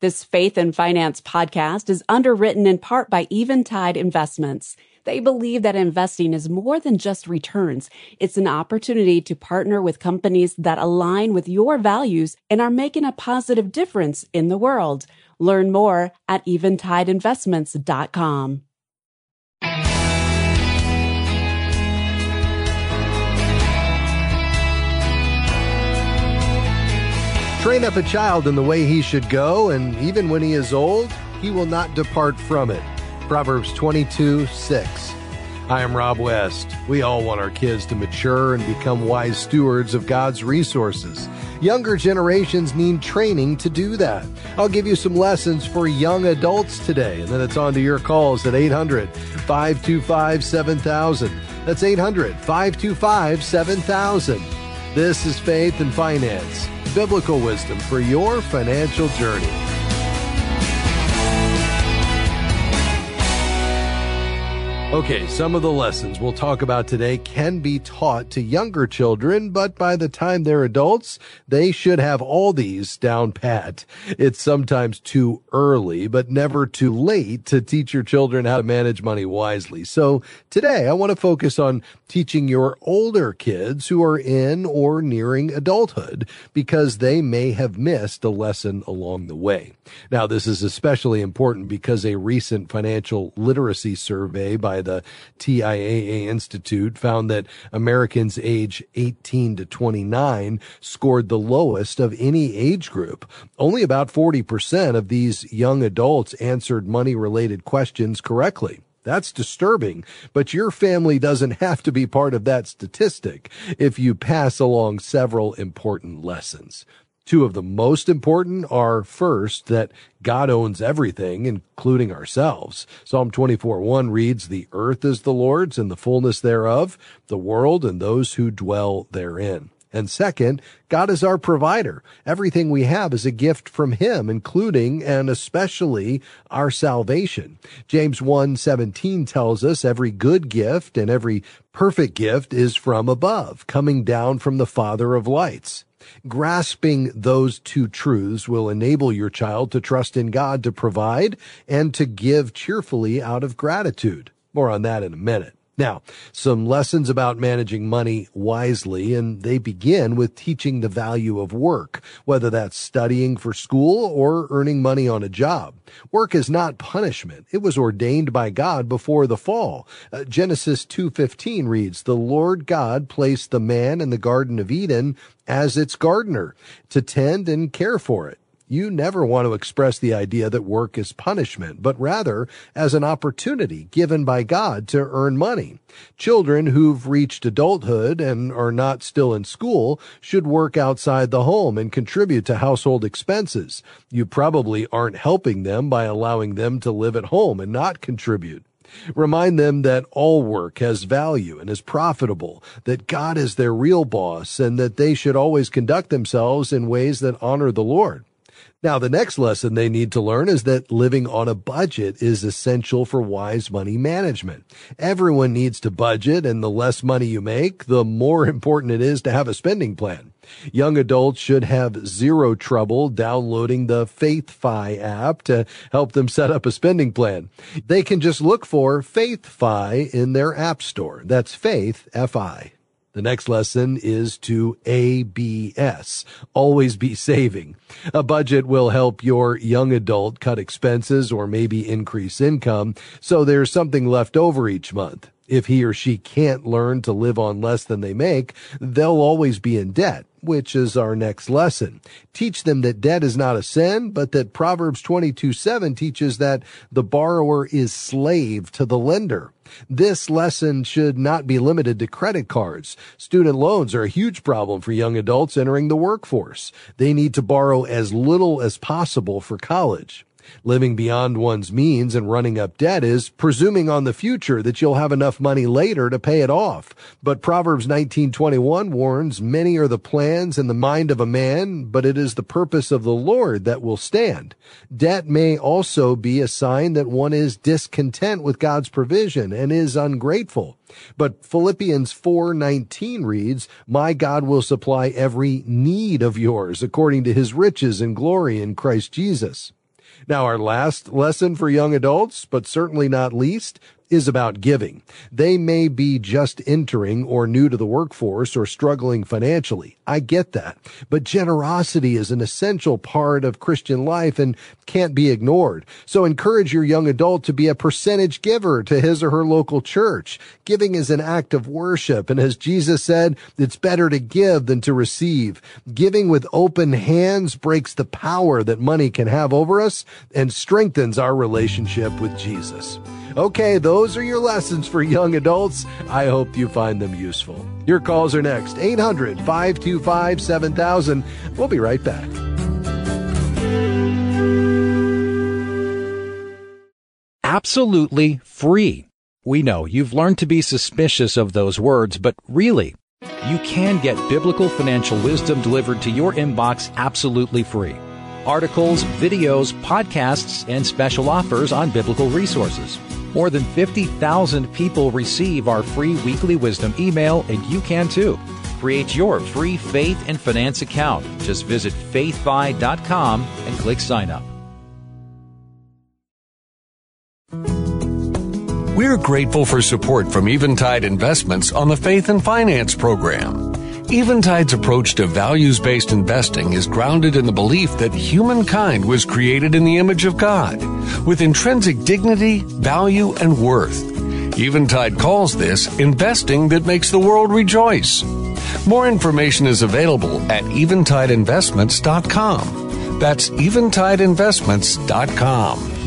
This Faith and Finance podcast is underwritten in part by Eventide Investments. They believe that investing is more than just returns. It's an opportunity to partner with companies that align with your values and are making a positive difference in the world. Learn more at eventideinvestments.com. Train up a child in the way he should go, and even when he is old, he will not depart from it. Proverbs 22 6. I am Rob West. We all want our kids to mature and become wise stewards of God's resources. Younger generations need training to do that. I'll give you some lessons for young adults today, and then it's on to your calls at 800 525 7000. That's 800 525 7000. This is Faith and Finance biblical wisdom for your financial journey. Okay, some of the lessons we'll talk about today can be taught to younger children, but by the time they're adults, they should have all these down pat. It's sometimes too early, but never too late to teach your children how to manage money wisely. So today I want to focus on teaching your older kids who are in or nearing adulthood because they may have missed a lesson along the way. Now, this is especially important because a recent financial literacy survey by the TIAA Institute found that Americans age 18 to 29 scored the lowest of any age group. Only about 40% of these young adults answered money related questions correctly. That's disturbing, but your family doesn't have to be part of that statistic if you pass along several important lessons. Two of the most important are first, that God owns everything, including ourselves. Psalm 24 1 reads, The earth is the Lord's and the fullness thereof, the world and those who dwell therein. And second, God is our provider. Everything we have is a gift from Him, including and especially our salvation. James 1:17 tells us every good gift and every perfect gift is from above, coming down from the Father of lights. Grasping those two truths will enable your child to trust in God to provide and to give cheerfully out of gratitude. More on that in a minute. Now, some lessons about managing money wisely, and they begin with teaching the value of work, whether that's studying for school or earning money on a job. Work is not punishment. It was ordained by God before the fall. Uh, Genesis 2:15 reads, "The Lord God placed the man in the garden of Eden as its gardener to tend and care for it." You never want to express the idea that work is punishment, but rather as an opportunity given by God to earn money. Children who've reached adulthood and are not still in school should work outside the home and contribute to household expenses. You probably aren't helping them by allowing them to live at home and not contribute. Remind them that all work has value and is profitable, that God is their real boss, and that they should always conduct themselves in ways that honor the Lord. Now, the next lesson they need to learn is that living on a budget is essential for wise money management. Everyone needs to budget, and the less money you make, the more important it is to have a spending plan. Young adults should have zero trouble downloading the FaithFi app to help them set up a spending plan. They can just look for FaithFi in their app store. That's Faith, F-I. The next lesson is to ABS. Always be saving. A budget will help your young adult cut expenses or maybe increase income so there's something left over each month. If he or she can't learn to live on less than they make, they'll always be in debt, which is our next lesson. Teach them that debt is not a sin, but that Proverbs 22 7 teaches that the borrower is slave to the lender. This lesson should not be limited to credit cards. Student loans are a huge problem for young adults entering the workforce. They need to borrow as little as possible for college. Living beyond one's means and running up debt is presuming on the future that you'll have enough money later to pay it off. But Proverbs 19:21 warns, "Many are the plans in the mind of a man, but it is the purpose of the Lord that will stand." Debt may also be a sign that one is discontent with God's provision and is ungrateful. But Philippians 4:19 reads, "My God will supply every need of yours according to his riches and glory in Christ Jesus." Now, our last lesson for young adults, but certainly not least, is about giving. They may be just entering or new to the workforce or struggling financially. I get that. But generosity is an essential part of Christian life and can't be ignored. So encourage your young adult to be a percentage giver to his or her local church. Giving is an act of worship. And as Jesus said, it's better to give than to receive. Giving with open hands breaks the power that money can have over us and strengthens our relationship with Jesus. Okay, those are your lessons for young adults. I hope you find them useful. Your calls are next 800 525 7000. We'll be right back. Absolutely free. We know you've learned to be suspicious of those words, but really, you can get biblical financial wisdom delivered to your inbox absolutely free. Articles, videos, podcasts, and special offers on biblical resources. More than 50,000 people receive our free weekly wisdom email, and you can too. Create your free faith and finance account. Just visit faithfi.com and click sign up. We're grateful for support from Eventide Investments on the Faith and Finance program. Eventide's approach to values based investing is grounded in the belief that humankind was created in the image of God, with intrinsic dignity, value, and worth. Eventide calls this investing that makes the world rejoice. More information is available at eventideinvestments.com. That's eventideinvestments.com.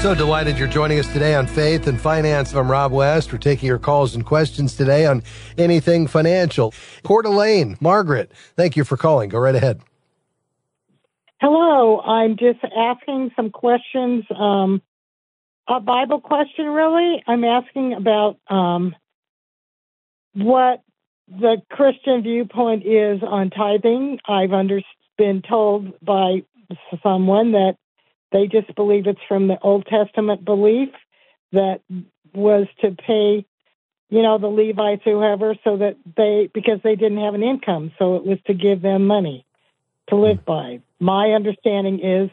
So delighted you're joining us today on Faith and Finance. I'm Rob West. We're taking your calls and questions today on anything financial. Coeur d'Alene, Margaret, thank you for calling. Go right ahead. Hello. I'm just asking some questions. Um, a Bible question, really. I'm asking about um, what the Christian viewpoint is on tithing. I've under, been told by someone that they just believe it's from the Old Testament belief that was to pay, you know, the Levites, whoever, so that they, because they didn't have an income, so it was to give them money to live by. My understanding is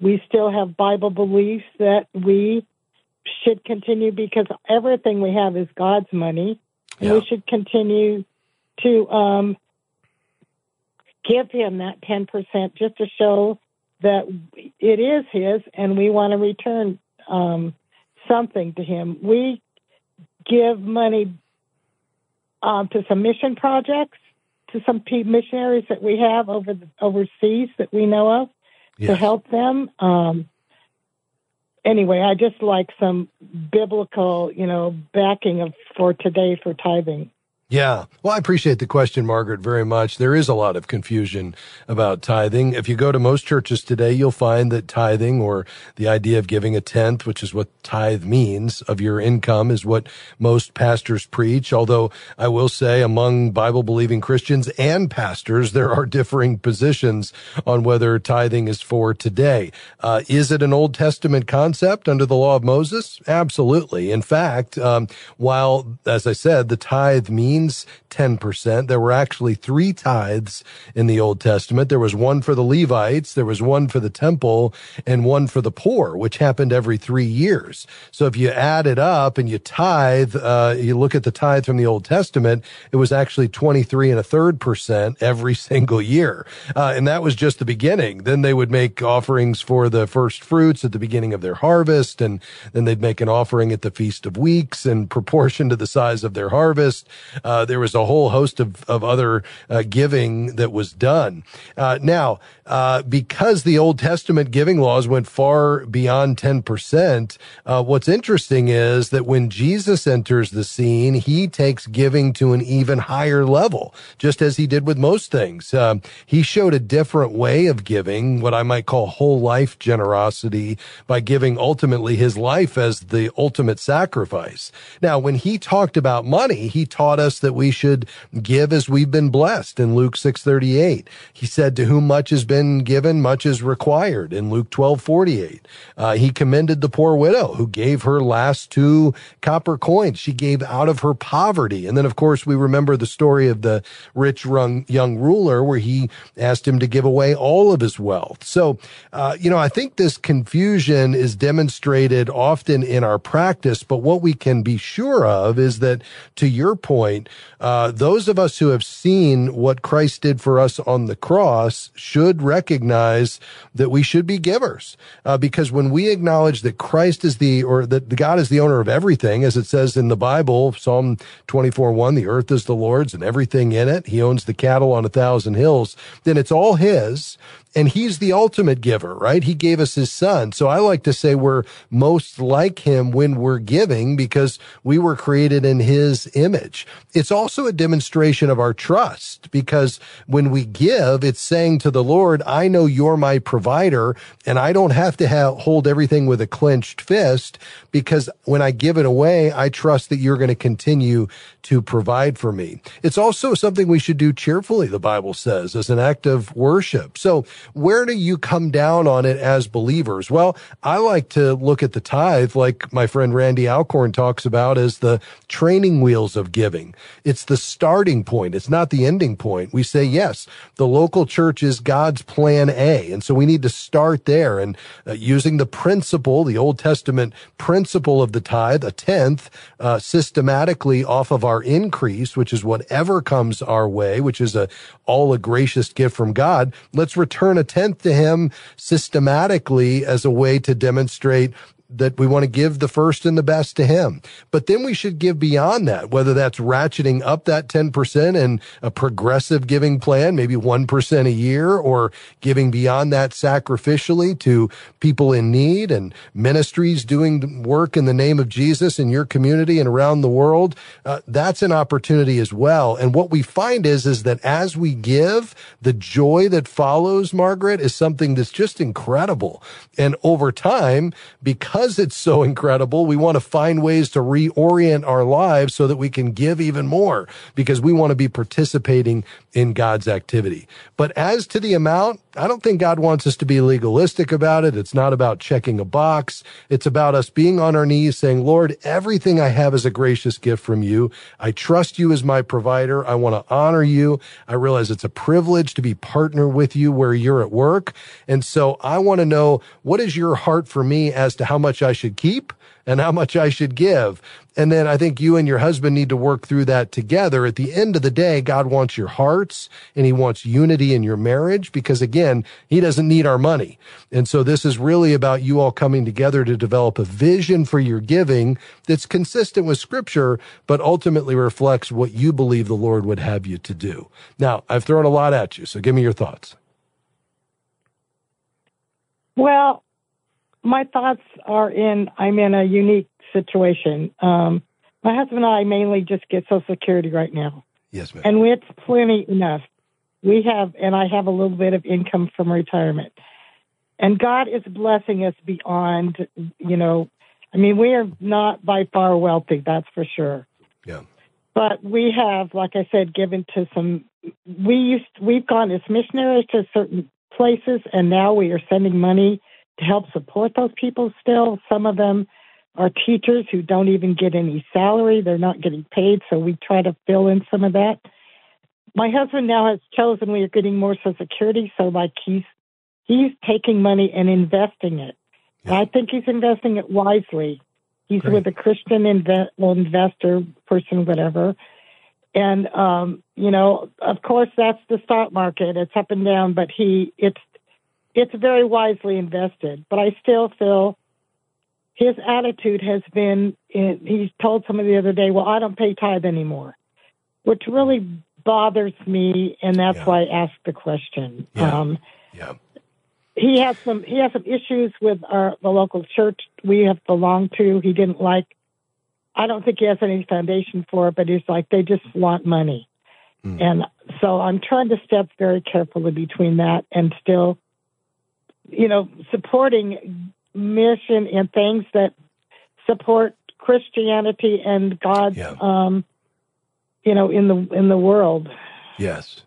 we still have Bible beliefs that we should continue because everything we have is God's money. And we should continue to um, give Him that 10% just to show that it is his and we want to return um, something to him. We give money um, to some mission projects, to some missionaries that we have over the, overseas that we know of yes. to help them. Um, anyway, I just like some biblical, you know, backing of for today for tithing. Yeah. Well, I appreciate the question, Margaret, very much. There is a lot of confusion about tithing. If you go to most churches today, you'll find that tithing or the idea of giving a tenth, which is what tithe means of your income is what most pastors preach. Although I will say among Bible believing Christians and pastors, there are differing positions on whether tithing is for today. Uh, is it an Old Testament concept under the law of Moses? Absolutely. In fact, um, while, as I said, the tithe means means 10%. There were actually three tithes in the Old Testament. There was one for the Levites, there was one for the temple, and one for the poor, which happened every three years. So if you add it up and you tithe, uh, you look at the tithe from the Old Testament, it was actually 23 and a third percent every single year. Uh, and that was just the beginning. Then they would make offerings for the first fruits at the beginning of their harvest, and then they'd make an offering at the Feast of Weeks in proportion to the size of their harvest. Uh, there was a whole host of, of other uh, giving that was done. Uh, now, uh, because the Old Testament giving laws went far beyond 10%, uh, what's interesting is that when Jesus enters the scene, he takes giving to an even higher level, just as he did with most things. Um, he showed a different way of giving, what I might call whole life generosity, by giving ultimately his life as the ultimate sacrifice. Now, when he talked about money, he taught us that we should give as we've been blessed in Luke 6:38. He said, "To whom much has been given, much is required." In Luke 12:48, uh, he commended the poor widow who gave her last two copper coins. She gave out of her poverty, and then of course we remember the story of the rich young ruler where he asked him to give away all of his wealth. So, uh, you know, I think this confusion is demonstrated often in our practice, but what we can be sure of is that, to your point, uh, those of us who have seen what Christ did for us on the cross should recognize that we should be givers. Uh, because when we acknowledge that Christ is the, or that God is the owner of everything, as it says in the Bible, Psalm 24, 1, the earth is the Lord's and everything in it. He owns the cattle on a thousand hills. Then it's all his and he's the ultimate giver, right? He gave us his son. So I like to say we're most like him when we're giving because we were created in his image. It's also a demonstration of our trust because when we give, it's saying to the Lord, I know you're my provider and I don't have to have, hold everything with a clenched fist because when I give it away, I trust that you're going to continue to provide for me. It's also something we should do cheerfully, the Bible says, as an act of worship. So where do you come down on it as believers? Well, I like to look at the tithe, like my friend Randy Alcorn talks about, as the training wheels of giving. It's the starting point. It's not the ending point. We say, yes, the local church is God's plan A. And so we need to start there and uh, using the principle, the Old Testament principle of the tithe, a tenth, uh, systematically off of our increase, which is whatever comes our way, which is a all a gracious gift from God. Let's return a tenth to him systematically as a way to demonstrate that we want to give the first and the best to him. But then we should give beyond that, whether that's ratcheting up that 10% and a progressive giving plan, maybe 1% a year, or giving beyond that sacrificially to people in need and ministries doing work in the name of Jesus in your community and around the world. Uh, that's an opportunity as well. And what we find is, is that as we give, the joy that follows, Margaret, is something that's just incredible. And over time, because because it's so incredible, we want to find ways to reorient our lives so that we can give even more because we want to be participating in God's activity. But as to the amount, I don't think God wants us to be legalistic about it. It's not about checking a box. It's about us being on our knees saying, Lord, everything I have is a gracious gift from you. I trust you as my provider. I want to honor you. I realize it's a privilege to be partner with you where you're at work. And so I want to know what is your heart for me as to how much I should keep and how much I should give. And then I think you and your husband need to work through that together. At the end of the day, God wants your hearts and he wants unity in your marriage because again, he doesn't need our money. And so this is really about you all coming together to develop a vision for your giving that's consistent with scripture, but ultimately reflects what you believe the Lord would have you to do. Now, I've thrown a lot at you, so give me your thoughts. Well, my thoughts are in I'm in a unique situation. Um, my husband and I mainly just get Social Security right now. Yes, ma'am. And it's plenty enough. We have, and I have a little bit of income from retirement. And God is blessing us beyond, you know, I mean, we are not by far wealthy, that's for sure. Yeah. But we have, like I said, given to some, we used, we've gone as missionaries to certain places, and now we are sending money to help support those people still. Some of them are teachers who don't even get any salary, they're not getting paid, so we try to fill in some of that. My husband now has chosen we are getting more Social Security, so like he's he's taking money and investing it. Yeah. I think he's investing it wisely. He's Great. with a Christian inve- investor person, whatever. And um, you know, of course, that's the stock market. It's up and down, but he it's it's very wisely invested. But I still feel his attitude has been, he told somebody the other day, well, I don't pay tithe anymore, which really bothers me. And that's yeah. why I asked the question. Yeah. Um, yeah. He has some, he has some issues with our, the local church we have belonged to. He didn't like, I don't think he has any foundation for it, but he's like, they just want money. Mm. And so I'm trying to step very carefully between that and still you know, supporting mission and things that support Christianity and God's, yeah. um, you know, in the in the world. Yes.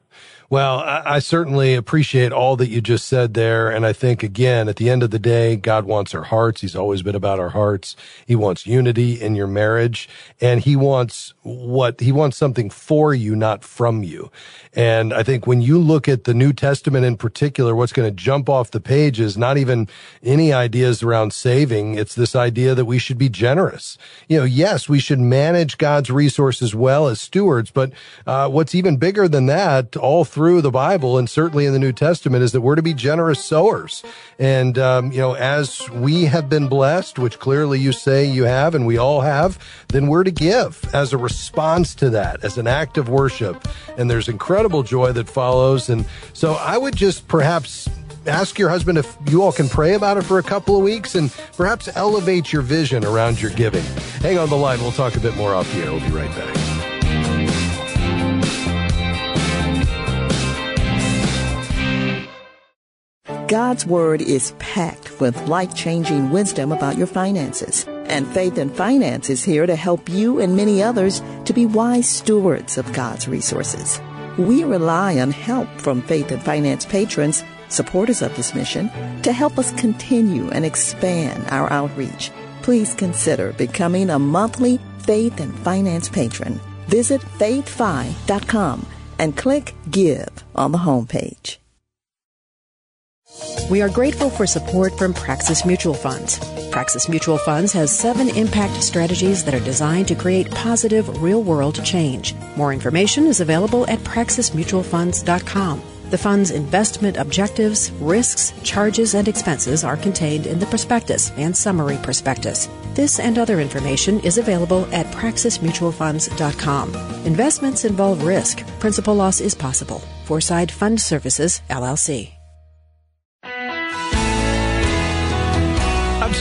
Well, I, I, certainly appreciate all that you just said there. And I think, again, at the end of the day, God wants our hearts. He's always been about our hearts. He wants unity in your marriage and he wants what he wants something for you, not from you. And I think when you look at the New Testament in particular, what's going to jump off the page is not even any ideas around saving. It's this idea that we should be generous. You know, yes, we should manage God's resources well as stewards, but uh, what's even bigger than that, all through the Bible and certainly in the New Testament, is that we're to be generous sowers. And um, you know, as we have been blessed, which clearly you say you have, and we all have, then we're to give as a response to that, as an act of worship. And there's incredible joy that follows. And so I would just perhaps ask your husband if you all can pray about it for a couple of weeks and perhaps elevate your vision around your giving. Hang on the line. We'll talk a bit more off the air. We'll be right back. God's Word is packed with life changing wisdom about your finances. And Faith and Finance is here to help you and many others to be wise stewards of God's resources. We rely on help from Faith and Finance patrons, supporters of this mission, to help us continue and expand our outreach. Please consider becoming a monthly Faith and Finance patron. Visit faithfi.com and click Give on the homepage. We are grateful for support from Praxis Mutual Funds. Praxis Mutual Funds has seven impact strategies that are designed to create positive real world change. More information is available at praxismutualfunds.com. The fund's investment objectives, risks, charges, and expenses are contained in the prospectus and summary prospectus. This and other information is available at praxismutualfunds.com. Investments involve risk. Principal loss is possible. Foreside Fund Services, LLC.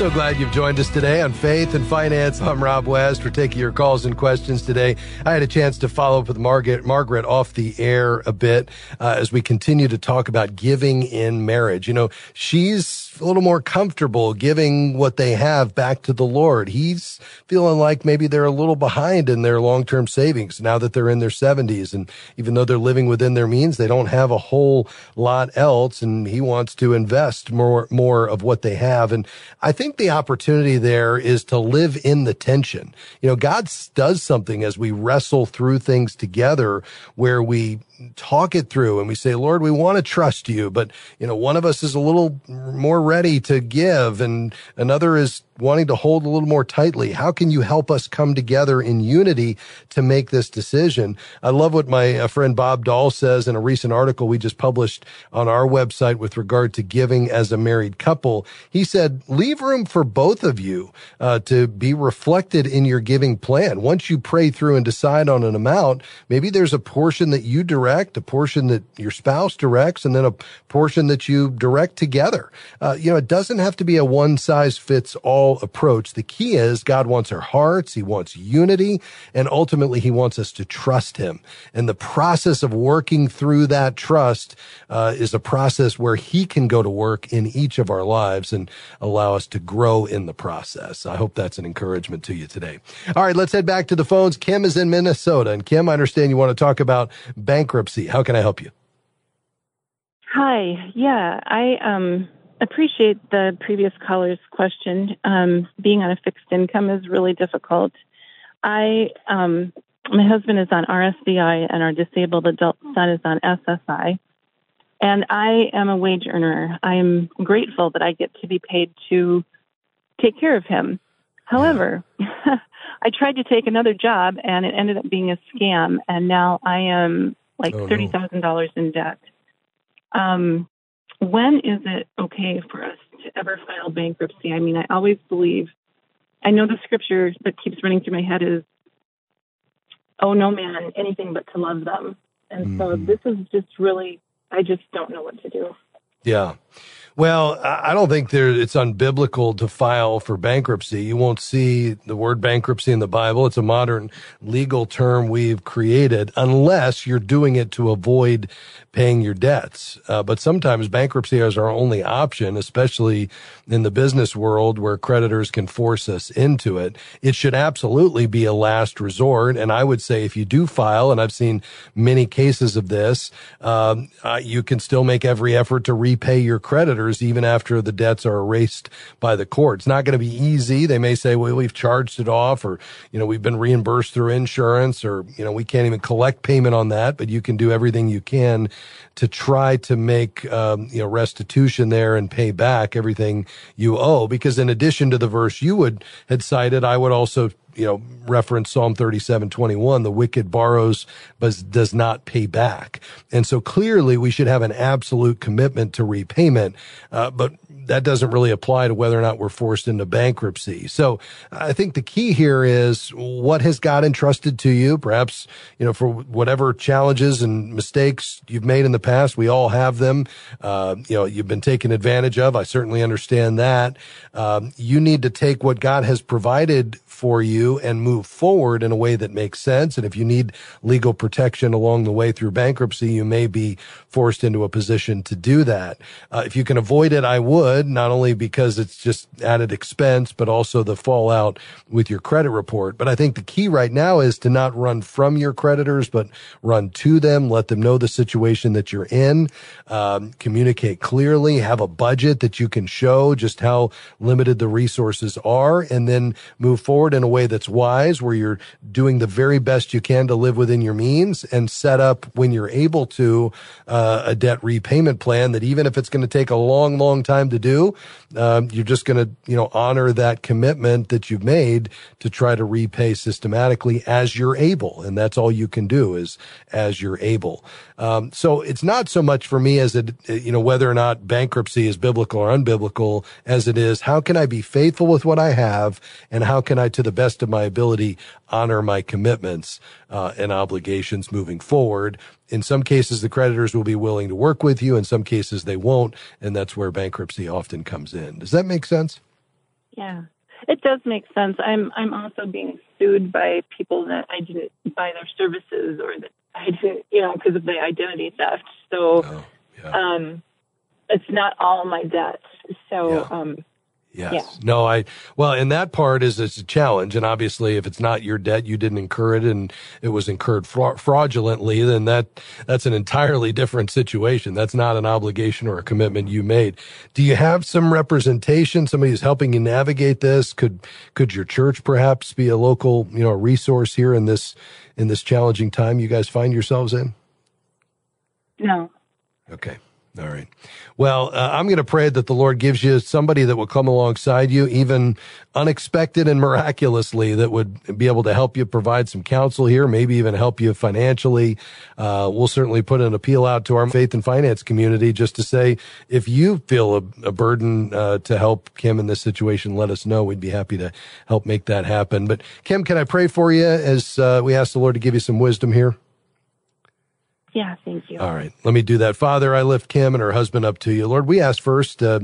So glad you've joined us today on Faith and Finance. I'm Rob West. We're taking your calls and questions today. I had a chance to follow up with Margaret, Margaret off the air a bit uh, as we continue to talk about giving in marriage. You know, she's a little more comfortable giving what they have back to the Lord. He's feeling like maybe they're a little behind in their long-term savings now that they're in their 70s. And even though they're living within their means, they don't have a whole lot else. And he wants to invest more, more of what they have. And I think the opportunity there is to live in the tension. You know, God does something as we wrestle through things together where we talk it through and we say, Lord, we want to trust you, but you know, one of us is a little more ready to give and another is wanting to hold a little more tightly. How can you help us come together in unity to make this decision? I love what my friend Bob Doll says in a recent article we just published on our website with regard to giving as a married couple. He said, leave room for both of you uh, to be reflected in your giving plan. Once you pray through and decide on an amount, maybe there's a portion that you direct, a portion that your spouse directs, and then a portion that you direct together. Uh, you know, it doesn't have to be a one size fits all approach. The key is God wants our hearts. He wants unity. And ultimately, he wants us to trust him. And the process of working through that trust uh, is a process where he can go to work in each of our lives and allow us to grow in the process. I hope that's an encouragement to you today. All right, let's head back to the phones. Kim is in Minnesota. And Kim, I understand you want to talk about bankruptcy. How can I help you? Hi. Yeah, I um appreciate the previous caller's question. Um, being on a fixed income is really difficult. I, um, my husband is on RSDI and our disabled adult son is on SSI. And I am a wage earner. I'm grateful that I get to be paid to take care of him. However, I tried to take another job and it ended up being a scam. And now I am like oh, $30,000 no. in debt. Um, when is it okay for us to ever file bankruptcy? I mean, I always believe, I know the scripture that keeps running through my head is, oh, no man, anything but to love them. And mm-hmm. so this is just really, I just don't know what to do. Yeah. Well, I don't think there it's unbiblical to file for bankruptcy. You won't see the word bankruptcy in the Bible. It's a modern legal term we've created unless you're doing it to avoid paying your debts. Uh, but sometimes bankruptcy is our only option, especially in the business world where creditors can force us into it. It should absolutely be a last resort. And I would say if you do file, and I've seen many cases of this, um, uh, you can still make every effort to repay your creditors even after the debts are erased by the court. It's not going to be easy. They may say, well, we've charged it off or, you know, we've been reimbursed through insurance or, you know, we can't even collect payment on that, but you can do everything you can to try to make um, you know restitution there and pay back everything you owe. Because in addition to the verse you would had cited, I would also you know reference Psalm thirty seven twenty one. The wicked borrows but does not pay back, and so clearly we should have an absolute commitment to repayment. Uh, but that doesn't really apply to whether or not we're forced into bankruptcy. So I think the key here is what has God entrusted to you? Perhaps, you know, for whatever challenges and mistakes you've made in the past, we all have them. Uh, you know, you've been taken advantage of. I certainly understand that. Um, you need to take what God has provided for you and move forward in a way that makes sense. And if you need legal protection along the way through bankruptcy, you may be forced into a position to do that. Uh, if you can avoid it, I would, not only because it's just added expense, but also the fallout with your credit report. But I think the key right now is to not run from your creditors, but run to them, let them know the situation that you're in, um, communicate clearly, have a budget that you can show just how limited the resources are, and then move forward in a way that's wise, where you're doing the very best you can to live within your means and set up when you're able to uh, a debt repayment plan that even if it's going to take a long, long time to do, um, you're just going to, you know, honor that commitment that you've made to try to repay systematically as you're able. And that's all you can do is as you're able. Um, so it's not so much for me as it, you know, whether or not bankruptcy is biblical or unbiblical as it is, how can I be faithful with what I have and how can I, to the best of my ability, honor my commitments uh, and obligations moving forward. In some cases, the creditors will be willing to work with you. In some cases, they won't, and that's where bankruptcy often comes in. Does that make sense? Yeah, it does make sense. I'm I'm also being sued by people that I didn't buy their services or that I didn't, you know, because of the identity theft. So, oh, yeah. um, it's not all my debts. So, yeah. um, Yes. Yeah. No, I, well, and that part is, it's a challenge. And obviously, if it's not your debt, you didn't incur it and it was incurred fra- fraudulently, then that, that's an entirely different situation. That's not an obligation or a commitment you made. Do you have some representation? Somebody who's helping you navigate this? Could, could your church perhaps be a local, you know, resource here in this, in this challenging time you guys find yourselves in? No. Okay. All right. Well, uh, I'm going to pray that the Lord gives you somebody that will come alongside you, even unexpected and miraculously, that would be able to help you provide some counsel here, maybe even help you financially. Uh, we'll certainly put an appeal out to our faith and finance community just to say, if you feel a, a burden uh, to help Kim in this situation, let us know. We'd be happy to help make that happen. But Kim, can I pray for you as uh, we ask the Lord to give you some wisdom here? Yeah, thank you. All right. Let me do that. Father, I lift Kim and her husband up to you. Lord, we ask first, uh,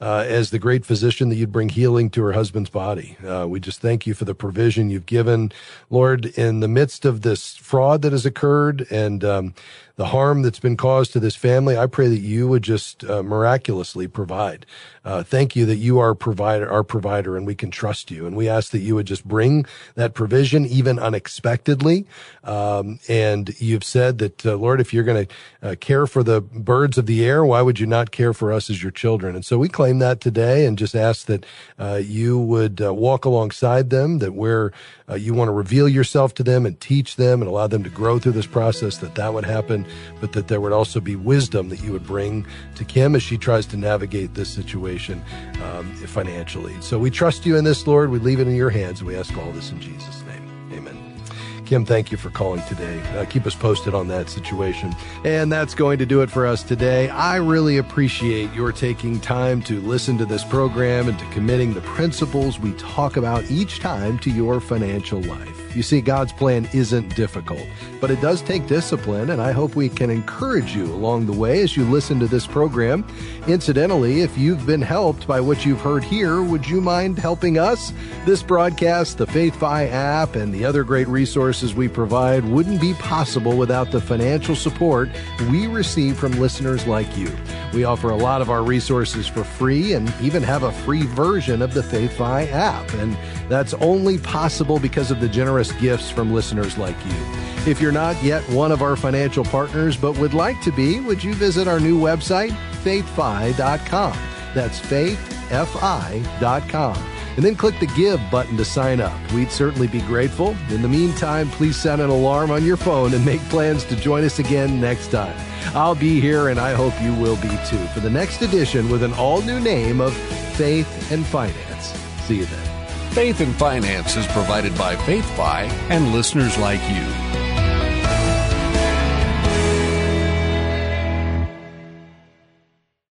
uh, as the great physician, that you'd bring healing to her husband's body. Uh, we just thank you for the provision you've given. Lord, in the midst of this fraud that has occurred and um, the harm that's been caused to this family, I pray that you would just uh, miraculously provide. Uh, thank you that you are provider, our provider, and we can trust you. And we ask that you would just bring that provision even unexpectedly. Um, and you've said that, uh, Lord, if you're going to uh, care for the birds of the air, why would you not care for us as your children? And so we claim that today and just ask that uh, you would uh, walk alongside them, that where you want to reveal yourself to them and teach them and allow them to grow through this process, that that would happen but that there would also be wisdom that you would bring to Kim as she tries to navigate this situation um, financially. So we trust you in this, Lord. We leave it in your hands, and we ask all this in Jesus'. Kim, thank you for calling today. Uh, keep us posted on that situation. And that's going to do it for us today. I really appreciate your taking time to listen to this program and to committing the principles we talk about each time to your financial life. You see, God's plan isn't difficult, but it does take discipline, and I hope we can encourage you along the way as you listen to this program. Incidentally, if you've been helped by what you've heard here, would you mind helping us? This broadcast, the FaithFi app, and the other great resources we provide wouldn't be possible without the financial support we receive from listeners like you. We offer a lot of our resources for free and even have a free version of the FaithFi app, and that's only possible because of the generous gifts from listeners like you. If you're not yet one of our financial partners but would like to be, would you visit our new website, faithfi.com? That's faithfi.com. And then click the Give button to sign up. We'd certainly be grateful. In the meantime, please set an alarm on your phone and make plans to join us again next time. I'll be here, and I hope you will be too, for the next edition with an all new name of Faith and Finance. See you then. Faith and Finance is provided by FaithFi and listeners like you.